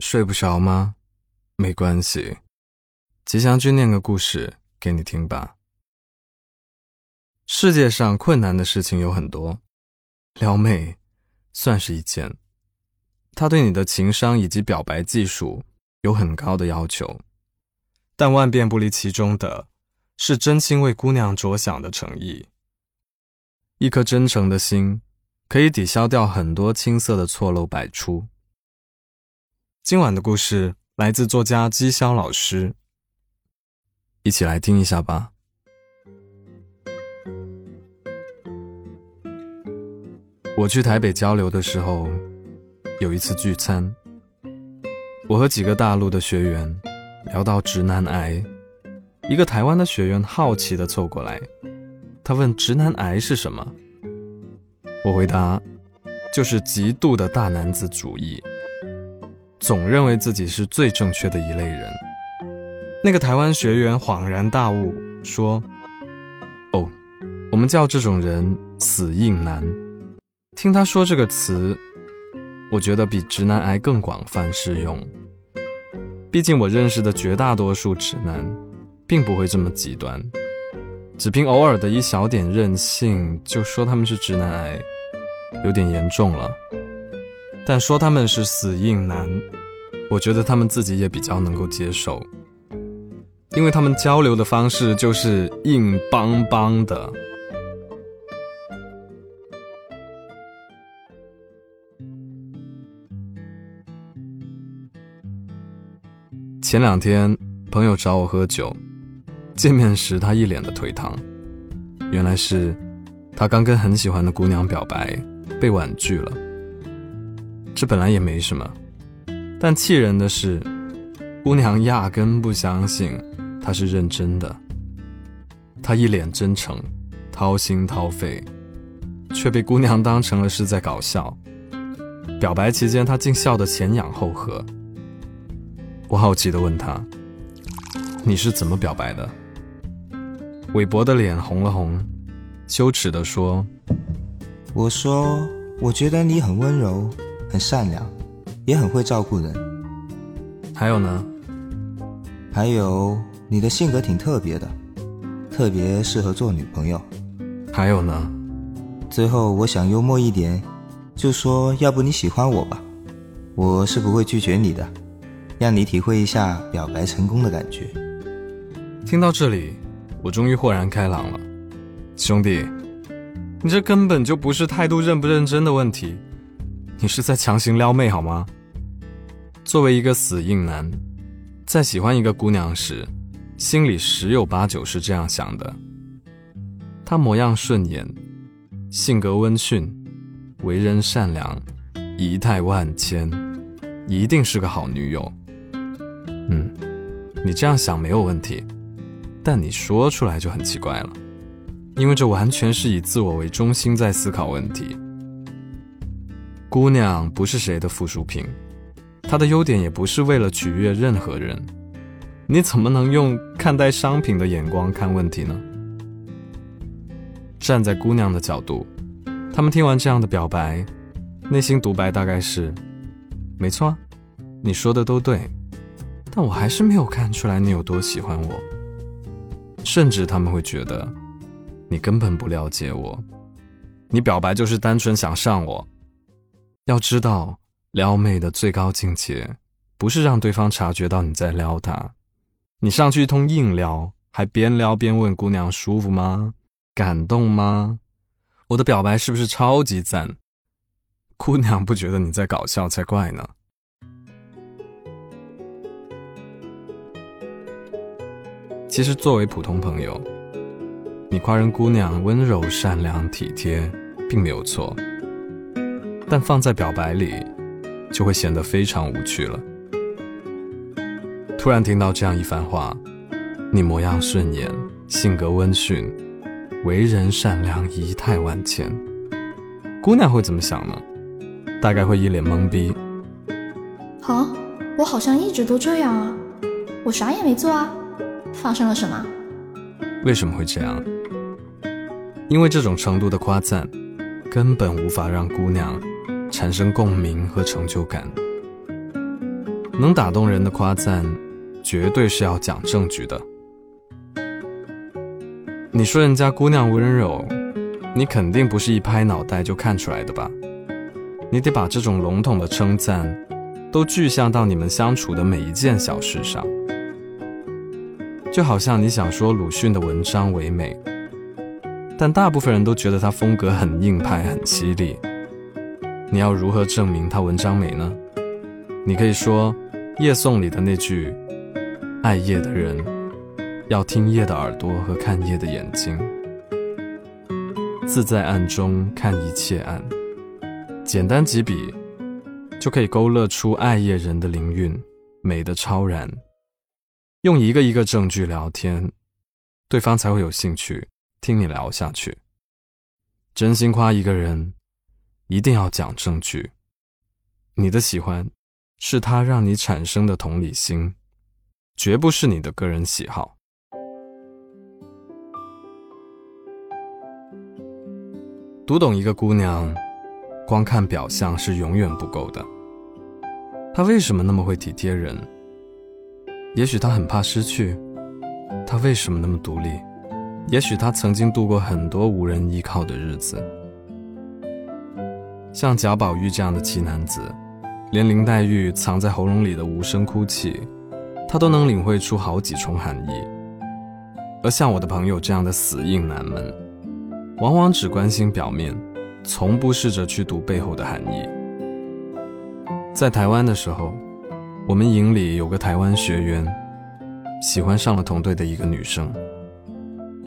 睡不着吗？没关系，吉祥君念个故事给你听吧。世界上困难的事情有很多，撩妹算是一件。他对你的情商以及表白技术有很高的要求，但万变不离其中的是真心为姑娘着想的诚意。一颗真诚的心，可以抵消掉很多青涩的错漏百出。今晚的故事来自作家姬潇老师，一起来听一下吧。我去台北交流的时候。有一次聚餐，我和几个大陆的学员聊到直男癌，一个台湾的学员好奇的凑过来，他问直男癌是什么？我回答，就是极度的大男子主义，总认为自己是最正确的一类人。那个台湾学员恍然大悟，说：“哦，我们叫这种人死硬男。”听他说这个词。我觉得比直男癌更广泛适用。毕竟我认识的绝大多数直男，并不会这么极端，只凭偶尔的一小点任性就说他们是直男癌，有点严重了。但说他们是死硬男，我觉得他们自己也比较能够接受，因为他们交流的方式就是硬邦邦的。前两天，朋友找我喝酒，见面时他一脸的颓唐，原来是他刚跟很喜欢的姑娘表白，被婉拒了。这本来也没什么，但气人的是，姑娘压根不相信他是认真的。他一脸真诚，掏心掏肺，却被姑娘当成了是在搞笑。表白期间，他竟笑得前仰后合。我好奇的问他：“你是怎么表白的？”韦伯的脸红了红，羞耻的说：“我说，我觉得你很温柔，很善良，也很会照顾人。还有呢？还有你的性格挺特别的，特别适合做女朋友。还有呢？最后我想幽默一点，就说要不你喜欢我吧，我是不会拒绝你的。”让你体会一下表白成功的感觉。听到这里，我终于豁然开朗了，兄弟，你这根本就不是态度认不认真的问题，你是在强行撩妹好吗？作为一个死硬男，在喜欢一个姑娘时，心里十有八九是这样想的：她模样顺眼，性格温驯，为人善良，仪态万千，一定是个好女友。嗯，你这样想没有问题，但你说出来就很奇怪了，因为这完全是以自我为中心在思考问题。姑娘不是谁的附属品，她的优点也不是为了取悦任何人，你怎么能用看待商品的眼光看问题呢？站在姑娘的角度，他们听完这样的表白，内心独白大概是：没错，你说的都对。但我还是没有看出来你有多喜欢我，甚至他们会觉得你根本不了解我，你表白就是单纯想上我。要知道，撩妹的最高境界不是让对方察觉到你在撩他，你上去一通硬撩，还边撩边问姑娘舒服吗？感动吗？我的表白是不是超级赞？姑娘不觉得你在搞笑才怪呢。其实，作为普通朋友，你夸人姑娘温柔、善良、体贴，并没有错。但放在表白里，就会显得非常无趣了。突然听到这样一番话：“你模样顺眼，性格温驯，为人善良，仪态万千。”姑娘会怎么想呢？大概会一脸懵逼。啊，我好像一直都这样啊，我啥也没做啊。发生了什么？为什么会这样？因为这种程度的夸赞，根本无法让姑娘产生共鸣和成就感。能打动人的夸赞，绝对是要讲证据的。你说人家姑娘温柔，你肯定不是一拍脑袋就看出来的吧？你得把这种笼统的称赞，都具象到你们相处的每一件小事上。就好像你想说鲁迅的文章唯美，但大部分人都觉得他风格很硬派、很犀利。你要如何证明他文章美呢？你可以说《夜颂》里的那句：“爱夜的人。”要听夜的耳朵和看夜的眼睛，自在暗中看一切暗。简单几笔，就可以勾勒出爱夜人的灵韵，美的超然。用一个一个证据聊天，对方才会有兴趣听你聊下去。真心夸一个人，一定要讲证据。你的喜欢，是他让你产生的同理心，绝不是你的个人喜好。读懂一个姑娘，光看表象是永远不够的。她为什么那么会体贴人？也许她很怕失去。她为什么那么独立？也许她曾经度过很多无人依靠的日子。像贾宝玉这样的奇男子，连林黛玉藏在喉咙里的无声哭泣，他都能领会出好几重含义。而像我的朋友这样的死硬男们，往往只关心表面，从不试着去读背后的含义。在台湾的时候，我们营里有个台湾学员，喜欢上了同队的一个女生，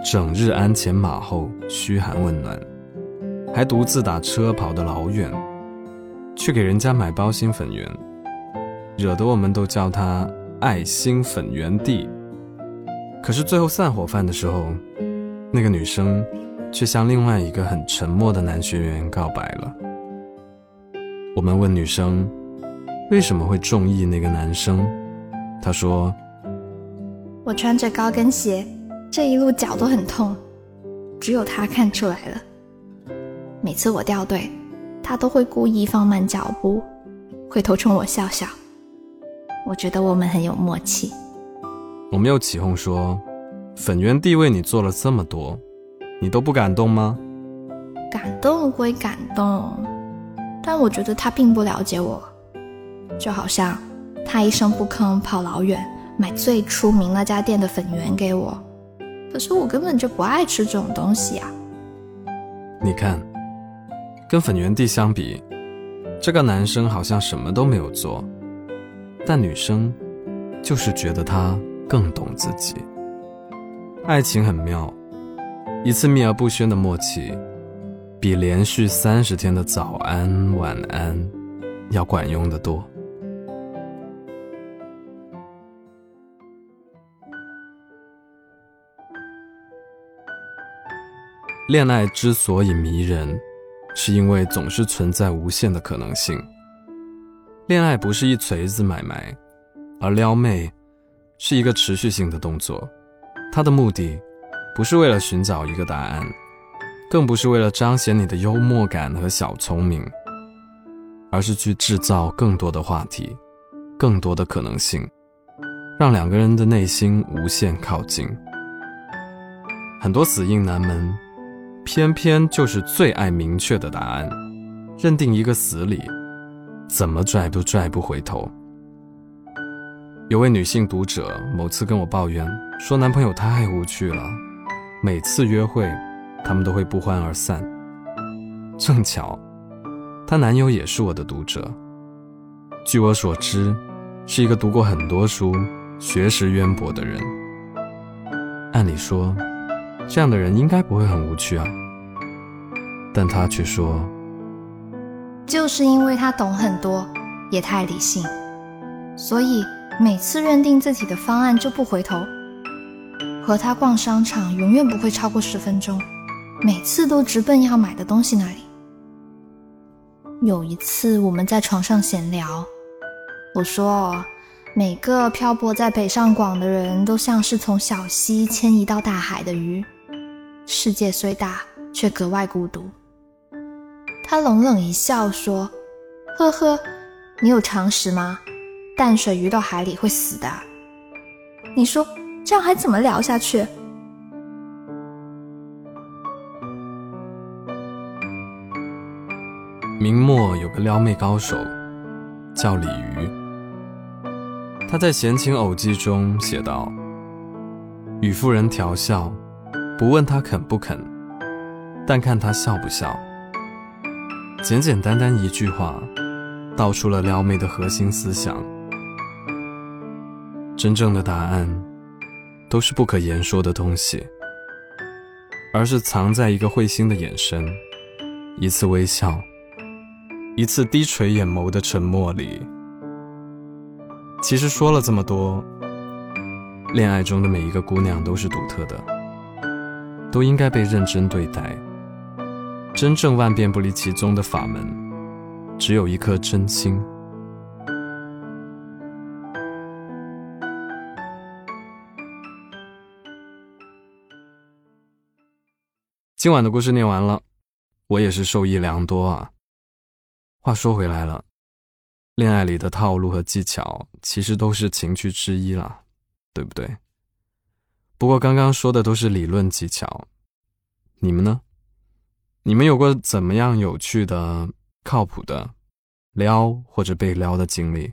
整日鞍前马后嘘寒问暖，还独自打车跑得老远，去给人家买包心粉圆，惹得我们都叫他爱心粉圆弟。可是最后散伙饭的时候，那个女生。却向另外一个很沉默的男学员告白了。我们问女生为什么会中意那个男生，她说：“我穿着高跟鞋，这一路脚都很痛，只有他看出来了。每次我掉队，他都会故意放慢脚步，回头冲我笑笑。我觉得我们很有默契。”我们又起哄说：“粉圆地为你做了这么多。”你都不感动吗？感动归感动，但我觉得他并不了解我，就好像他一声不吭跑老远买最出名那家店的粉圆给我，可是我根本就不爱吃这种东西啊。你看，跟粉圆弟相比，这个男生好像什么都没有做，但女生就是觉得他更懂自己。爱情很妙。一次秘而不宣的默契，比连续三十天的早安晚安要管用的多。恋爱之所以迷人，是因为总是存在无限的可能性。恋爱不是一锤子买卖，而撩妹是一个持续性的动作，它的目的。不是为了寻找一个答案，更不是为了彰显你的幽默感和小聪明，而是去制造更多的话题，更多的可能性，让两个人的内心无限靠近。很多死硬男们，偏偏就是最爱明确的答案，认定一个死理，怎么拽都拽不回头。有位女性读者某次跟我抱怨说，男朋友太无趣了。每次约会，他们都会不欢而散。正巧，她男友也是我的读者。据我所知，是一个读过很多书、学识渊博的人。按理说，这样的人应该不会很无趣啊。但他却说，就是因为他懂很多，也太理性，所以每次认定自己的方案就不回头。和他逛商场永远不会超过十分钟，每次都直奔要买的东西那里。有一次我们在床上闲聊，我说每个漂泊在北上广的人都像是从小溪迁移到大海的鱼，世界虽大却格外孤独。他冷冷一笑说：“呵呵，你有常识吗？淡水鱼到海里会死的。你说这样还怎么聊下去？明末有个撩妹高手，叫李渔。他在《闲情偶记》中写道：“与妇人调笑，不问他肯不肯，但看他笑不笑。”简简单单一句话，道出了撩妹的核心思想。真正的答案，都是不可言说的东西，而是藏在一个会心的眼神，一次微笑。一次低垂眼眸的沉默里，其实说了这么多，恋爱中的每一个姑娘都是独特的，都应该被认真对待。真正万变不离其宗的法门，只有一颗真心。今晚的故事念完了，我也是受益良多啊。话说回来了，恋爱里的套路和技巧其实都是情趣之一啦，对不对？不过刚刚说的都是理论技巧，你们呢？你们有过怎么样有趣的、靠谱的撩或者被撩的经历？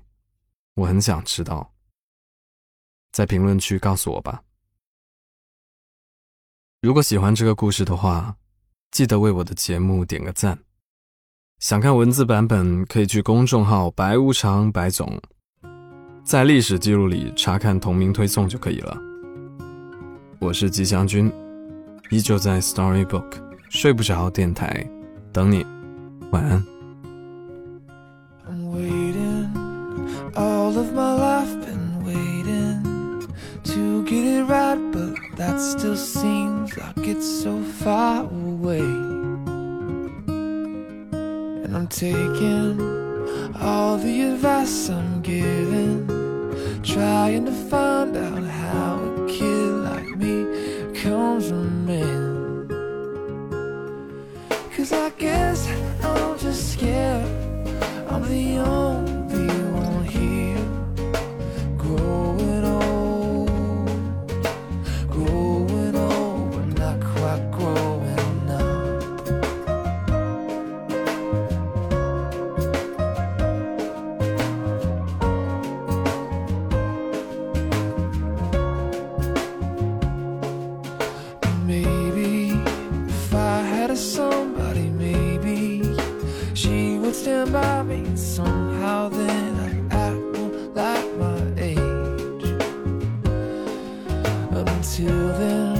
我很想知道，在评论区告诉我吧。如果喜欢这个故事的话，记得为我的节目点个赞。想看文字版本，可以去公众号“白无常白总”，在历史记录里查看同名推送就可以了。我是吉祥君，依旧在 Storybook 睡不着电台等你，晚安。I'm taking all the advice I'm given, trying to find out how change, mais somehow then I'd act like my age. Until then.